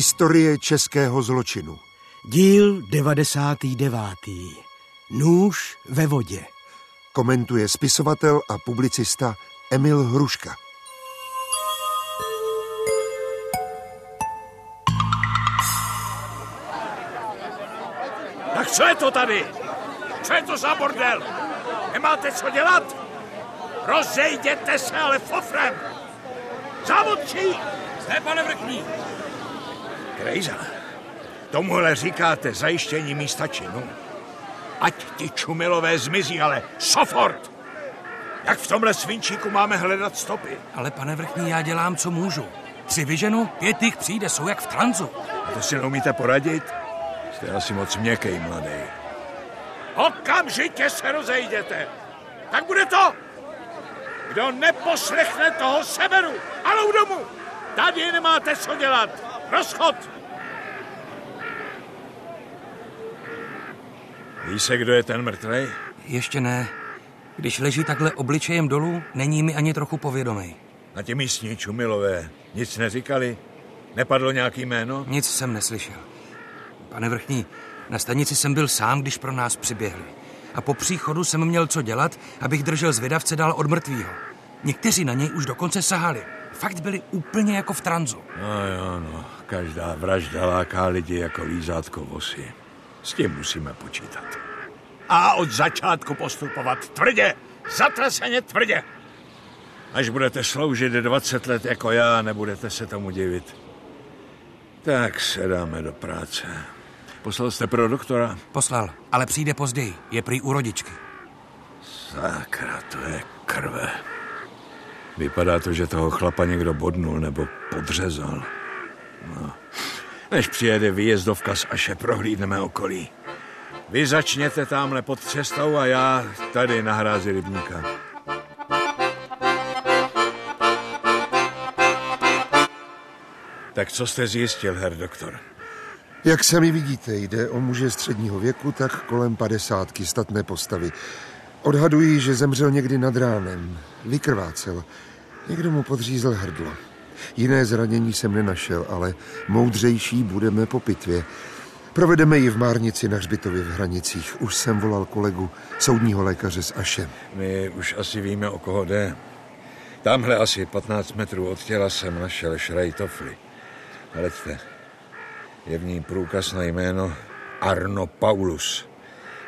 Historie českého zločinu. Díl 99. Nůž ve vodě. Komentuje spisovatel a publicista Emil Hruška. Tak co je to tady? Co je to za bordel? Nemáte co dělat? Rozejděte se ale fofrem! Závodčí! Zde, pane vrchní! Krejza, tomuhle říkáte zajištění místa činu? Ať ti čumilové zmizí, ale sofort! Jak v tomhle svinčíku máme hledat stopy? Ale pane vrchní, já dělám, co můžu. Tři vyženu, pět jich přijde, jsou jak v tranzu. A to si neumíte poradit? Jste asi moc měkký, mladý. Okamžitě se rozejděte! Tak bude to! Kdo neposlechne toho seberu, ale domů! Tady nemáte co dělat! Rozchod! Ví se, kdo je ten mrtvej? Ještě ne. Když leží takhle obličejem dolů, není mi ani trochu povědomý. Na ti místní čumilové nic neříkali? Nepadlo nějaký jméno? Nic jsem neslyšel. Pane vrchní, na stanici jsem byl sám, když pro nás přiběhli. A po příchodu jsem měl co dělat, abych držel zvědavce dál od mrtvýho. Někteří na něj už dokonce sahali. Fakt byli úplně jako v tranzu. No jo, no. Každá vražda láká lidi jako lízátko vosy. S tím musíme počítat. A od začátku postupovat tvrdě, zatraseně tvrdě. Až budete sloužit 20 let jako já, nebudete se tomu divit. Tak se dáme do práce. Poslal jste pro doktora? Poslal, ale přijde později. Je prý u rodičky. Sakra, to je krve. Vypadá to, že toho chlapa někdo bodnul nebo podřezal. No. Než přijede výjezdovka z Aše, prohlídneme okolí. Vy začněte tamhle pod cestou a já tady na hrázi rybníka. Tak co jste zjistil, herr doktor? Jak sami vidíte, jde o muže středního věku, tak kolem padesátky statné postavy. Odhadují, že zemřel někdy nad ránem. Vykrvácel. Někdo mu podřízl hrdlo. Jiné zranění jsem nenašel, ale moudřejší budeme po pitvě. Provedeme ji v Márnici na hřbitově v Hranicích. Už jsem volal kolegu, soudního lékaře z Aše. My už asi víme, o koho jde. Tamhle asi 15 metrů od těla jsem našel šrejtofly. Hleďte, je v ní průkaz na jméno Arno Paulus.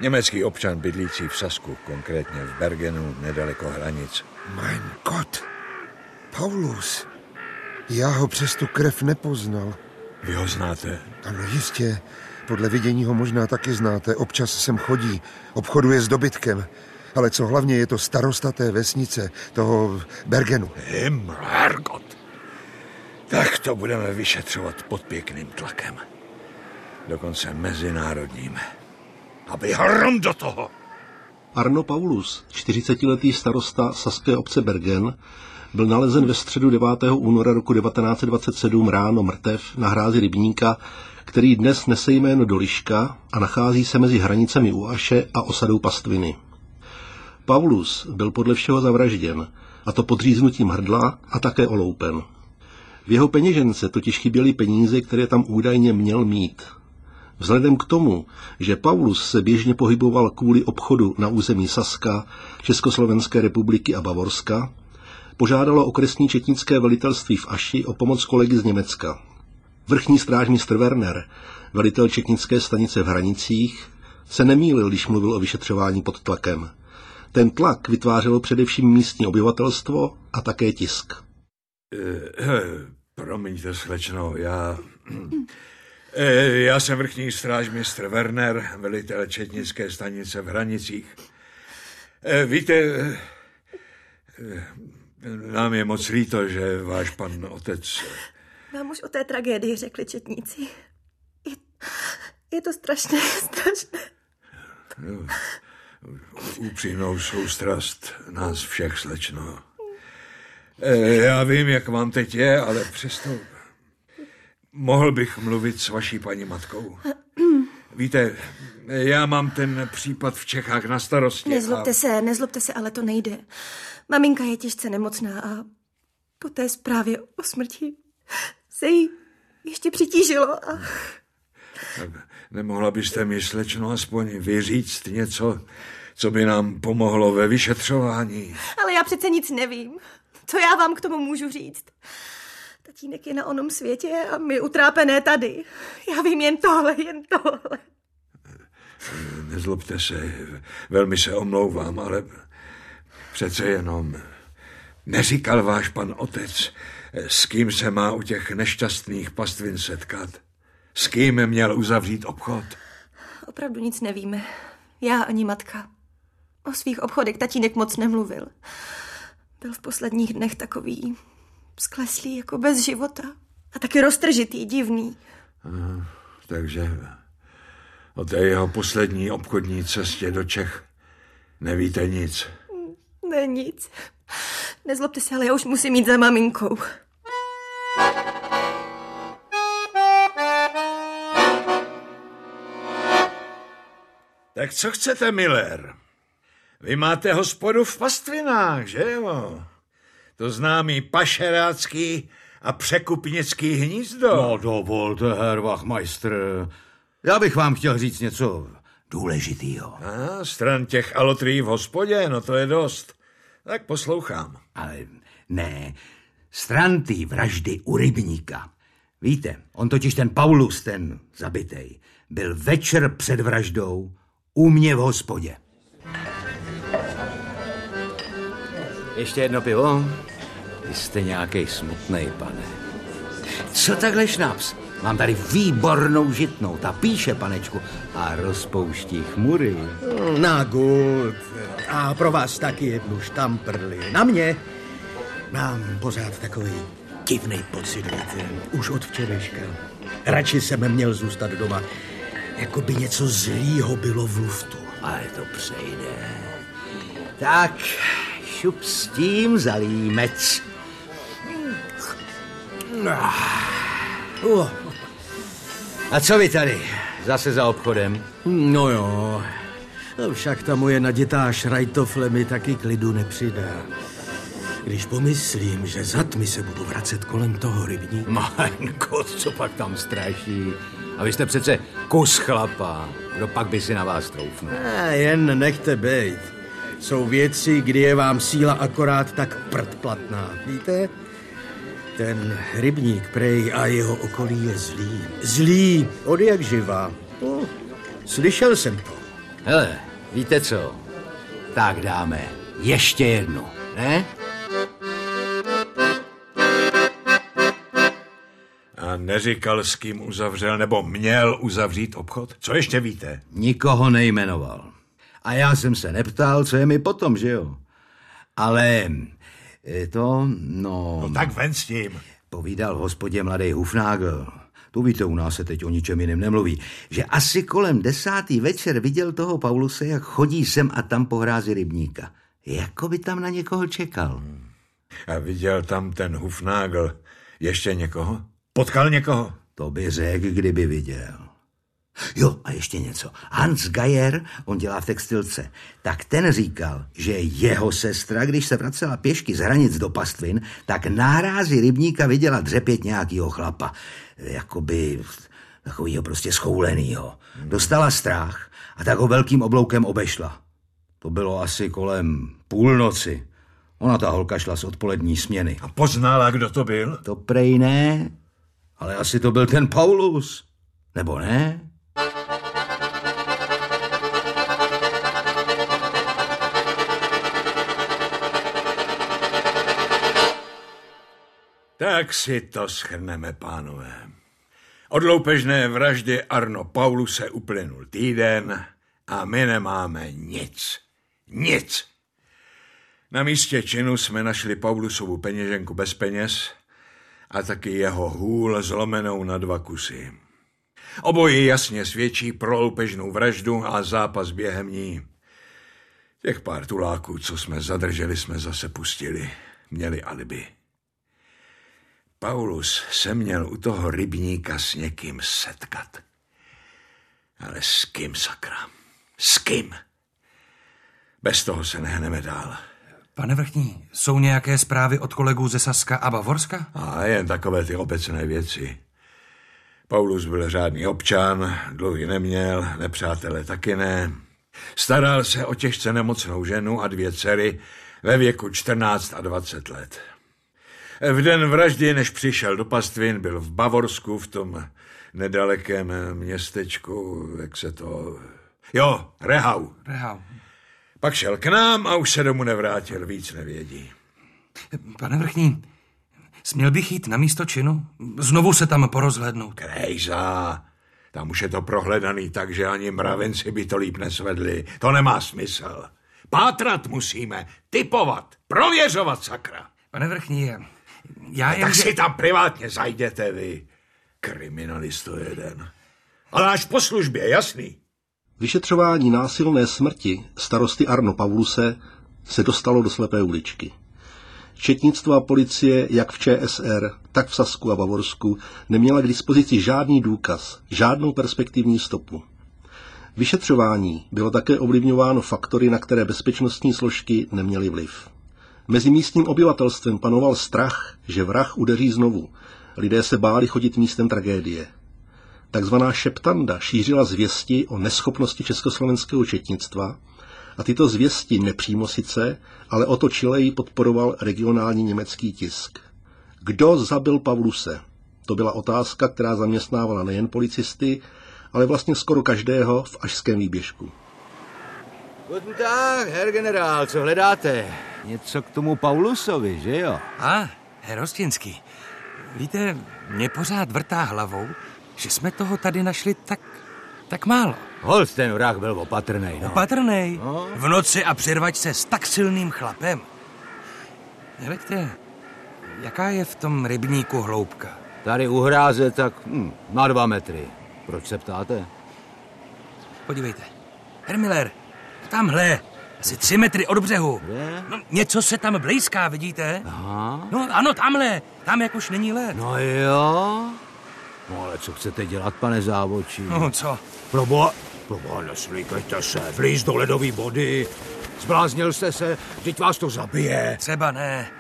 Německý občan bydlící v Sasku, konkrétně v Bergenu, nedaleko hranic. Mein Gott, Paulus. Já ho přes tu krev nepoznal. Vy ho znáte? Ano, jistě. Podle vidění ho možná taky znáte. Občas sem chodí, obchoduje s dobytkem. Ale co hlavně je to starosta té vesnice, toho Bergenu. Herrgott. Tak to budeme vyšetřovat pod pěkným tlakem. Dokonce mezinárodním. Aby hrom do toho. Arno Paulus, 40-letý starosta saské obce Bergen, byl nalezen ve středu 9. února roku 1927 ráno mrtev na hrázi rybníka, který dnes nese jméno Doliška a nachází se mezi hranicemi u Aše a osadou Pastviny. Paulus byl podle všeho zavražděn, a to podříznutím hrdla a také oloupen. V jeho peněžence totiž chyběly peníze, které tam údajně měl mít. Vzhledem k tomu, že Paulus se běžně pohyboval kvůli obchodu na území Saska, Československé republiky a Bavorska, požádalo okresní četnické velitelství v Aši o pomoc kolegy z Německa. Vrchní strážmistr Werner, velitel četnické stanice v Hranicích, se nemýlil, když mluvil o vyšetřování pod tlakem. Ten tlak vytvářelo především místní obyvatelstvo a také tisk. Uh, promiňte, slečno, já... Uh, já jsem vrchní strážmistr Werner, velitel četnické stanice v Hranicích. Uh, víte, nám je moc líto, že váš pan otec... Vám už o té tragédii řekli četníci. Je, je to strašné, strašné. No, upřímnou soustrast nás všech, slečno. Já vím, jak vám teď je, ale přesto mohl bych mluvit s vaší paní matkou. Víte, já mám ten případ v Čechách na starosti. Nezlobte a... se, nezlobte se, ale to nejde. Maminka je těžce nemocná a po té zprávě o smrti se jí ještě přitížilo a Nemohla byste mi, slečno, aspoň vyříct něco, co by nám pomohlo ve vyšetřování? Ale já přece nic nevím. Co já vám k tomu můžu říct? Tatínek je na onom světě a my utrápené tady. Já vím jen tohle, jen tohle. Nezlobte se, velmi se omlouvám, ale přece jenom neříkal váš pan otec, s kým se má u těch nešťastných pastvin setkat. S kým měl uzavřít obchod? Opravdu nic nevíme. Já ani matka. O svých obchodech tatínek moc nemluvil. Byl v posledních dnech takový skleslý, jako bez života. A taky roztržitý, divný. Aha, takže o té jeho poslední obchodní cestě do Čech nevíte nic. Ne, nic. Nezlobte se, ale já už musím jít za maminkou. Tak co chcete, Miller? Vy máte hospodu v pastvinách, že jo? To známý pašerácký a překupnický hnízdo. No dovolte, herr Wachmeister. Já bych vám chtěl říct něco důležitýho. A stran těch alotrý v hospodě, no to je dost. Tak poslouchám. Ale ne, stran té vraždy u rybníka. Víte, on totiž ten Paulus, ten zabitej, byl večer před vraždou u mě v hospodě. Ještě jedno pivo? Vy jste nějaký smutný, pane. Co takhle šnaps? Mám tady výbornou žitnou, ta píše, panečku, a rozpouští chmury. Na good. A pro vás taky jednu štamprli. Na mě mám pořád takový divný pocit, víte, už od včerejška. Radši jsem měl zůstat doma, jako by něco zlýho bylo v luftu. Ale to přejde. Tak, šup s tím za límec. Uh, A co vy tady? Zase za obchodem? no jo, no však ta moje nadětá šrajtofle mi taky klidu nepřidá. Když pomyslím, že za tmy se budu vracet kolem toho rybníka. Majnko, co pak tam straší? A vy jste přece kus chlapa. Kdo pak by si na vás troufnul? A jen nechte bejt. Jsou věci, kdy je vám síla akorát tak prd platná. Víte? Ten rybník prej a jeho okolí je zlý. Zlý, od jak živá. No, slyšel jsem to. Hele, víte co? Tak dáme ještě jednu, ne? A neříkal, s kým uzavřel nebo měl uzavřít obchod? Co ještě víte? Nikoho nejmenoval. A já jsem se neptal, co je mi potom, že jo? Ale to, no... No tak ven s tím. Povídal v hospodě mladý Hufnagel. Tu víte, u nás se teď o ničem jiném nemluví. Že asi kolem desátý večer viděl toho Pauluse, jak chodí sem a tam po hrázi rybníka. Jako by tam na někoho čekal. A viděl tam ten Hufnagel ještě někoho? Potkal někoho? To by řekl, kdyby viděl. Jo, a ještě něco. Hans Geier, on dělá v textilce, tak ten říkal, že jeho sestra, když se vracela pěšky z hranic do pastvin, tak na hrázi rybníka viděla dřepět nějakýho chlapa. Jakoby takovýho prostě schoulenýho. Dostala strach a tak ho velkým obloukem obešla. To bylo asi kolem půlnoci. Ona ta holka šla z odpolední směny. A poznala, kdo to byl? To prej ne, ale asi to byl ten Paulus. Nebo ne? Tak si to schrneme, pánové. Od loupežné vraždy Arno Pauluse uplynul týden a my nemáme nic. Nic. Na místě činu jsme našli Paulusovu peněženku bez peněz a taky jeho hůl zlomenou na dva kusy. Obojí jasně svědčí pro loupežnou vraždu a zápas během ní. Těch pár tuláků, co jsme zadrželi, jsme zase pustili. Měli alibi. Paulus se měl u toho rybníka s někým setkat. Ale s kým, sakra? S kým? Bez toho se nehneme dál. Pane vrchní, jsou nějaké zprávy od kolegů ze Saska a Bavorska? A jen takové ty obecné věci. Paulus byl řádný občan, dluhy neměl, nepřátelé taky ne. Staral se o těžce nemocnou ženu a dvě dcery ve věku 14 a 20 let. V den vraždy, než přišel do pastvin, byl v Bavorsku, v tom nedalekém městečku, jak se to... Jo, Rehau. Rehau. Pak šel k nám a už se domů nevrátil, víc nevědí. Pane vrchní, směl bych jít na místo činu? Znovu se tam porozhlednout. Krejza, tam už je to prohledaný tak, že ani mravenci by to líp nesvedli. To nemá smysl. Pátrat musíme, typovat, prověřovat, sakra. Pane vrchní, já no, jen... Tak si tam privátně zajděte vy, kriminalisto jeden. Ale až po službě, jasný. Vyšetřování násilné smrti starosty Arno Pauluse se dostalo do slepé uličky. Četnictvo a policie jak v ČSR, tak v Sasku a Bavorsku neměla k dispozici žádný důkaz, žádnou perspektivní stopu. Vyšetřování bylo také ovlivňováno faktory, na které bezpečnostní složky neměly vliv. Mezi místním obyvatelstvem panoval strach, že vrah udeří znovu. Lidé se báli chodit místem tragédie. Takzvaná šeptanda šířila zvěsti o neschopnosti československého četnictva a tyto zvěsti nepřímo sice, ale otočileji podporoval regionální německý tisk. Kdo zabil Pavluse? To byla otázka, která zaměstnávala nejen policisty, ale vlastně skoro každého v ažském výběžku. Guten Tag, Herr Generál, co hledáte? Něco k tomu Paulusovi, že jo? A, herr Ostinský, víte, mě pořád vrtá hlavou, že jsme toho tady našli tak, tak málo. Holst ten vrah byl opatrnej, no. Opatrnej? No. V noci a přervač se s tak silným chlapem. Hleďte, jaká je v tom rybníku hloubka? Tady u hráze tak hm, na dva metry. Proč se ptáte? Podívejte. Hermiller, tamhle, asi tři metry od břehu. No, něco se tam blízká, vidíte? Aha. No ano, tamhle, tam jak už není led. No jo. No ale co chcete dělat, pane závočí? No co? Proboha, proboha, neslíkejte se, vlíz do ledové vody. Zbláznil jste se, teď vás to zabije. Třeba ne.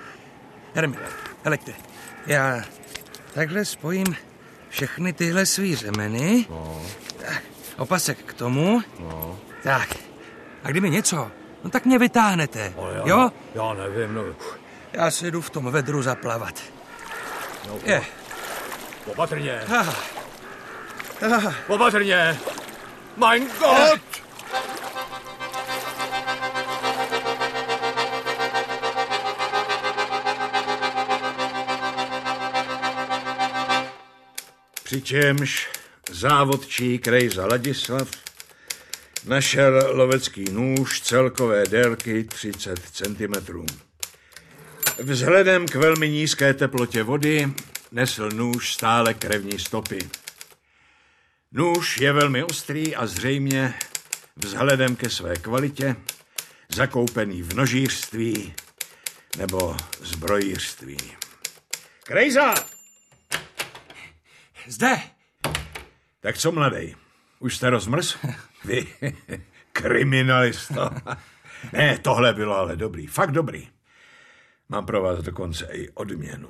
Hermiller, heleďte, já takhle spojím všechny tyhle svý řemeny. No, Tak, opasek k tomu. no. Tak, a kdyby něco, no tak mě vytáhnete, O, já, jo? Já nevím, no. Já si jdu v tom vedru zaplavat. no Je. Opatrně, Ah. Ah. opatrně. Mein Gott! Přičemž závodčí Krejza Ladislav našel lovecký nůž celkové délky 30 cm. Vzhledem k velmi nízké teplotě vody nesl nůž stále krevní stopy. Nůž je velmi ostrý a zřejmě vzhledem ke své kvalitě zakoupený v nožířství nebo zbrojířství. Krejza! Zde, Tak co, mladej? Už jste rozmrz? Vy, kriminalista. Ne, tohle bylo ale dobrý, fakt dobrý. Mám pro vás dokonce i odměnu.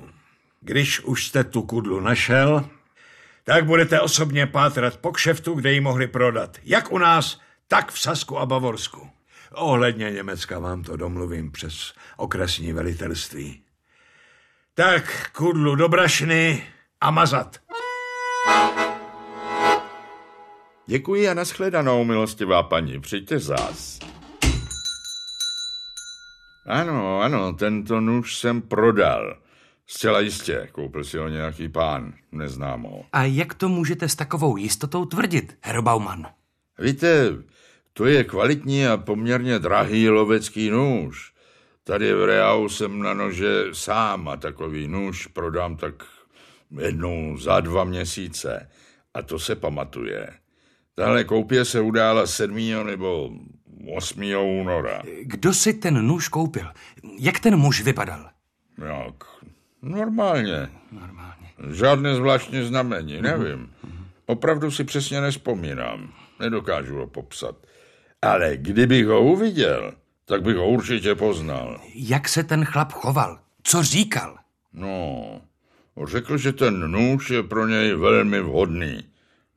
Když už jste tu kudlu našel, tak budete osobně pátrat po kšeftu, kde ji mohli prodat. Jak u nás, tak v Sasku a Bavorsku. Ohledně Německa vám to domluvím přes okresní velitelství. Tak kudlu do brašny a mazat. Děkuji a nashledanou, milostivá paní. Přijďte zás. Ano, ano, tento nůž jsem prodal. Zcela jistě, koupil si ho nějaký pán, neznám ho. a jak to můžete s takovou jistotou tvrdit, herr Baumann? Víte, to je kvalitní a poměrně drahý lovecký nůž. Tady v Reau jsem na nože sám a takový nůž prodám tak jednou za dva měsíce. A to se pamatuje. Tahle koupě se udála 7. nebo 8. února. Kdo si ten nůž koupil? Jak ten muž vypadal? Jak? Normálně. Normálně. Žádné zvláštní znamení, nevím. Opravdu si přesně nespomínám. Nedokážu ho popsat. Ale kdybych ho uviděl, tak bych ho určitě poznal. Jak se ten chlap choval? Co říkal? No, Řekl, že ten nůž je pro něj velmi vhodný.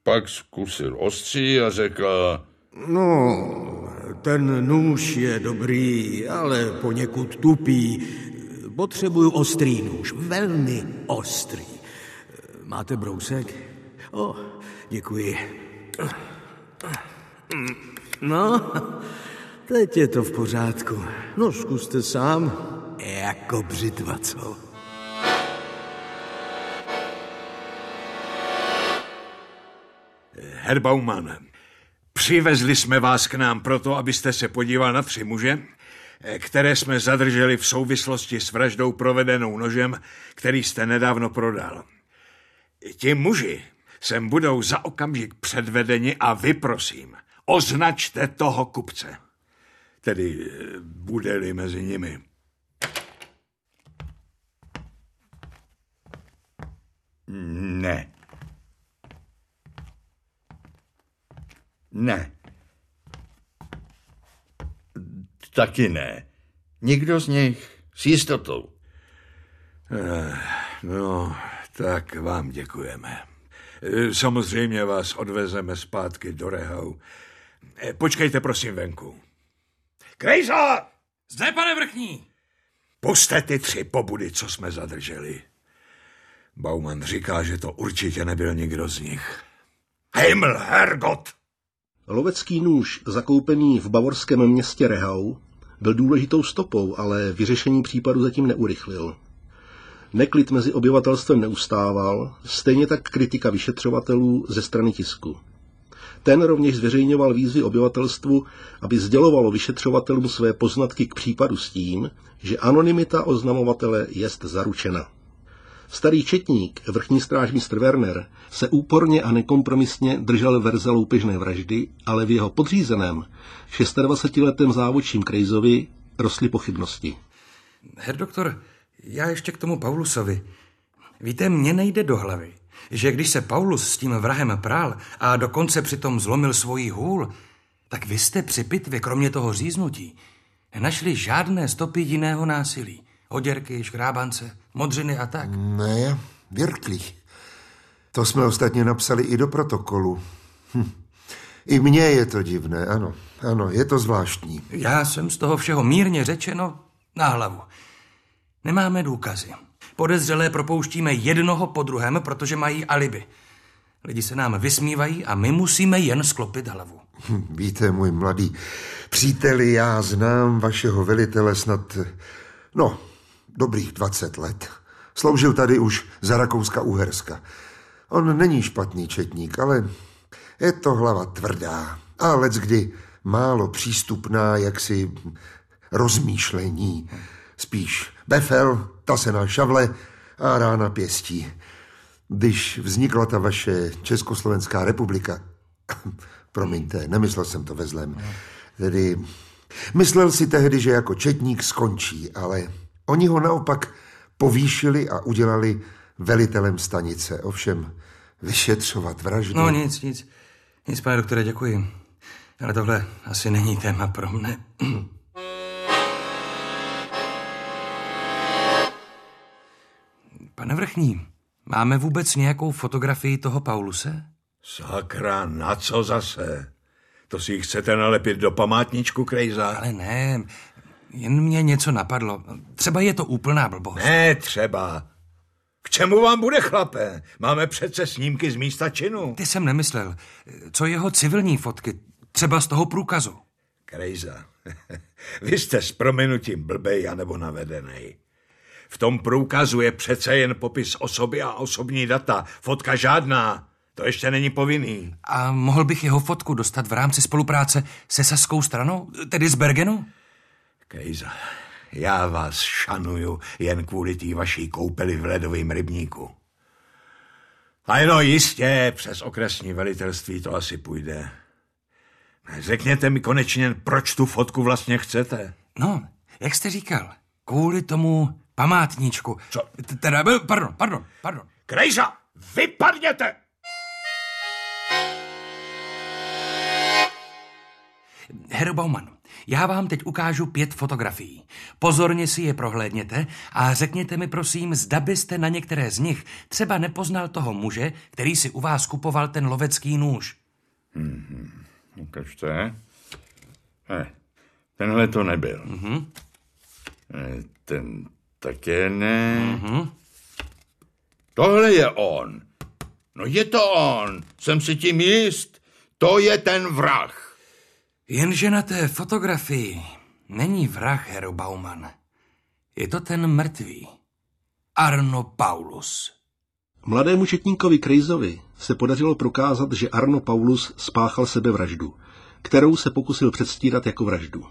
Pak zkusil ostří a řekl, No, ten nůž je dobrý, ale poněkud tupý. Potřebuju ostrý nůž, velmi ostrý. Máte brousek? O, děkuji. No, teď je to v pořádku. No, zkuste sám. Jako břitva, co? Herr Baumann, přivezli jsme vás k nám proto, abyste se podíval na tři muže, které jsme zadrželi v souvislosti s vraždou provedenou nožem, který jste nedávno prodal. Ti muži sem budou za okamžik předvedeni a vy, prosím, označte toho kupce. Tedy eh, bude-li mezi nimi. ne. Ne. Taky ne. Nikdo z nich s jistotou. No, tak vám děkujeme. Eh, Samozřejmě vás odvezeme zpátky do Rehau. Eh, Počkejte prosím venku. Krejza! Zde, pane vrchní! Puste ty tři pobudy, co jsme zadrželi. Bauman říká, že to určitě nebyl nikdo z nich. Himmel, Hergot! Lovecký nůž, zakoupený v bavorském městě Rehau, byl důležitou stopou, ale vyřešení případu zatím neurychlil. Neklid mezi obyvatelstvem neustával, stejně tak kritika vyšetřovatelů ze strany tisku. Ten rovněž zveřejňoval výzvy obyvatelstvu, aby sdělovalo vyšetřovatelům své poznatky k případu s tím, že anonymita oznamovatele jest zaručena. Starý četník, vrchní strážmistr Werner, se úporně a nekompromisně držel verze loupežné vraždy, ale v jeho podřízeném, 26-letém závodčím Krejzovi, rostly pochybnosti. Herr doktor, já ještě k tomu Paulusovi. Víte, mně nejde do hlavy, že když se Paulus s tím vrahem prál a dokonce přitom zlomil svoji hůl, tak vy jste při pitvě, kromě toho říznutí, nenašli žádné stopy jiného násilí. Oděrky, škrábance, modřiny a tak. Ne, wirklich. To jsme ostatně napsali i do protokolu. Hm. I mně je to divné, ano. Ano, je to zvláštní. Já jsem z toho všeho mírně řečeno na hlavu. Nemáme důkazy. Podezřelé propouštíme jednoho po druhém, protože mají alibi. Lidi se nám vysmívají a my musíme jen sklopit hlavu. Hm, Víte, můj mladý příteli, já znám vašeho velitele snad, no, dobrých 20 let. Sloužil tady už za Rakouska-Uherska. On není špatný četník, ale je to hlava tvrdá a lec kdy málo přístupná jaksi rozmýšlení. Spíš befel, tasená šavle a rána pěstí. Když vznikla ta vaše Československá republika, promiňte, nemyslel jsem to ve zlém, tedy myslel si tehdy, že jako četník skončí, ale oni ho naopak povýšili a udělali velitelem stanice. Ovšem, vyšetřovat vraždu... No nic, nic. Nic, pane doktore, děkuji. Ale tohle asi není téma pro mne. Pane vrchní, máme vůbec nějakou fotografii toho Pauluse? Sakra, na co zase? To si ji chcete nalepit do památničku, Krejza? Ale ne, jen mě něco napadlo. Třeba je to úplná blbost. Ne, třeba. K čemu vám bude, chlape? Máme přece snímky z místa činu. Ty jsem nemyslel. Co jeho civilní fotky? Třeba z toho průkazu. Krejza, vy jste s prominutím blbej anebo navedenej. V tom průkazu je přece jen popis osoby a osobní data. Fotka žádná. To ještě není povinný. A mohl bych jeho fotku dostat v rámci spolupráce se saskou stranou, tedy z Bergenu? Krejza, já vás šanuju jen kvůli té vaší koupeli v ledovém rybníku. A no jistě, přes okresní velitelství to asi půjde. Řekněte mi konečně, proč tu fotku vlastně chcete. No, jak jste říkal, kvůli tomu památníčku. Co? Teda, pardon, pardon, pardon. Krejza, vypadněte! Herr Bauman, já vám teď ukážu pět fotografií. Pozorně si je prohlédněte a řekněte mi prosím, zda byste na některé z nich třeba nepoznal toho muže, který si u vás kupoval ten lovecký nůž. Mm-hmm. Ukažte. Ne, tenhle to nebyl. Mm-hmm. Ten také ne. Mm-hmm. Tohle je on. No je to on. Jsem si tím jist. To je ten vrah. Jenže na té fotografii není vrah, Hero Bauman. Je to ten mrtvý. Arno Paulus. Mladému četníkovi Krejzovi se podařilo prokázat, že Arno Paulus spáchal sebevraždu, kterou se pokusil předstírat jako vraždu.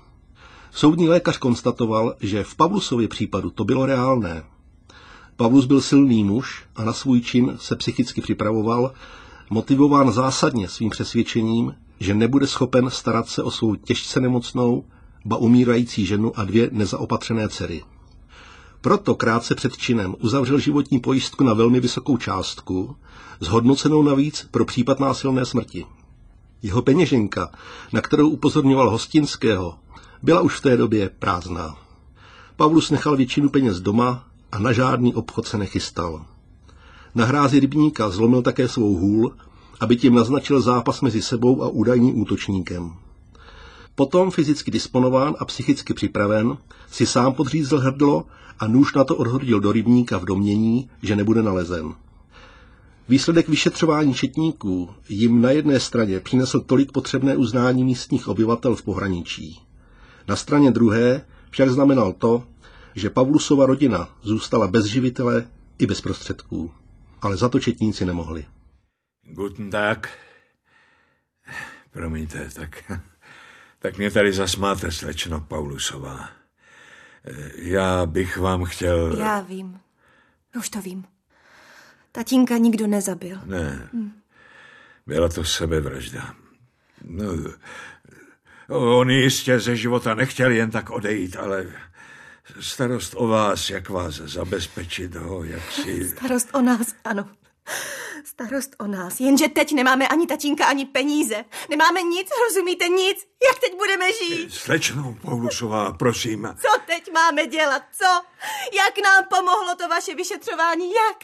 Soudní lékař konstatoval, že v Pavlusově případu to bylo reálné. Pavlus byl silný muž a na svůj čin se psychicky připravoval, motivován zásadně svým přesvědčením, že nebude schopen starat se o svou těžce nemocnou, ba umírající ženu a dvě nezaopatřené dcery. Proto krátce před činem uzavřel životní pojistku na velmi vysokou částku, zhodnocenou navíc pro případ násilné smrti. Jeho peněženka, na kterou upozorňoval Hostinského, byla už v té době prázdná. Pavlus nechal většinu peněz doma a na žádný obchod se nechystal. Na hrázi rybníka zlomil také svou hůl, aby tím naznačil zápas mezi sebou a údajným útočníkem. Potom, fyzicky disponován a psychicky připraven, si sám podřízl hrdlo a nůž na to odhodil do rybníka v domění, že nebude nalezen. Výsledek vyšetřování četníků jim na jedné straně přinesl tolik potřebné uznání místních obyvatel v pohraničí. Na straně druhé však znamenal to, že Pavlusova rodina zůstala bez živitele i bez prostředků. Ale za to četníci nemohli. Guten Tag. Promiňte, tak, tak mě tady zasmáte, slečno Paulusová. Já bych vám chtěl... Já vím. Už to vím. Tatínka nikdo nezabil. Ne. Byla to sebevražda. No, on jistě ze života nechtěl jen tak odejít, ale starost o vás, jak vás zabezpečit ho, jak si... Starost o nás, ano. Starost o nás. Jenže teď nemáme ani tatínka, ani peníze. Nemáme nic, rozumíte, nic. Jak teď budeme žít? Slečno Paulusová, prosím. Co teď máme dělat, co? Jak nám pomohlo to vaše vyšetřování, jak?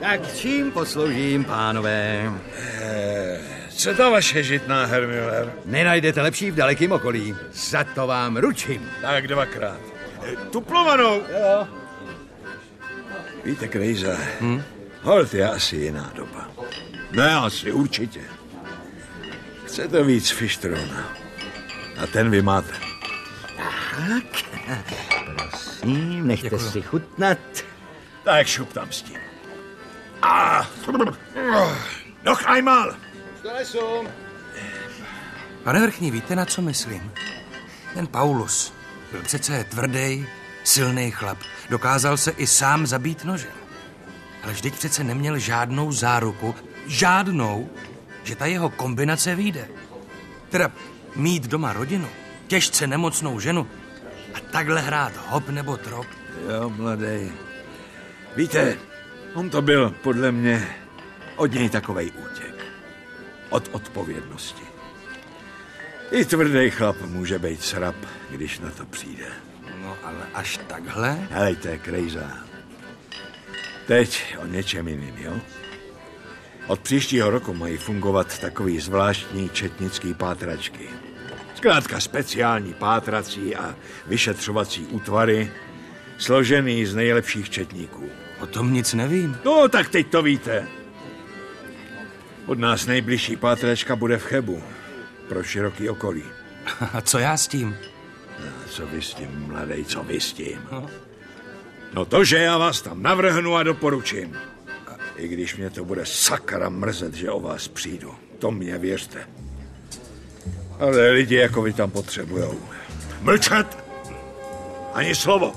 Tak čím posloužím, pánové? Co to vaše žitná, Hermüller? Nenajdete lepší v dalekém okolí. Za to vám ručím. Tak dvakrát. Tuplovanou. Jo. Víte, Krejza, hm? hold je asi jiná doba. Ne, asi určitě. Chcete víc fištrona. A ten vy máte. Tak, prosím, nechte Děkuju. si chutnat. Tak šup tam s tím. A... Noch einmal. Pane Vrchní, víte, na co myslím? Ten Paulus byl přece tvrdý, silný chlap. Dokázal se i sám zabít nožem. Ale vždyť přece neměl žádnou záruku, žádnou, že ta jeho kombinace vyjde. Teda mít doma rodinu, těžce nemocnou ženu a takhle hrát hop nebo trop. Jo, mladý. Víte, on to byl podle mě od něj takovej útěk. Od odpovědnosti. I tvrdý chlap může být srap, když na to přijde. No ale až takhle? Helejte, Krejza. Teď o něčem jiným, jo? Od příštího roku mají fungovat takový zvláštní četnický pátračky. Zkrátka speciální pátrací a vyšetřovací útvary, složený z nejlepších četníků. O tom nic nevím. No, tak teď to víte. Od nás nejbližší pátračka bude v Chebu, pro široký okolí. A co já s tím? Co vy s tím, mladej, co vy s tím? No to, že já vás tam navrhnu a doporučím. I když mě to bude sakra mrzet, že o vás přijdu. To mě věřte. Ale lidi jako vy tam potřebujou. Mlčet! Ani slovo.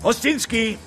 Hostinský!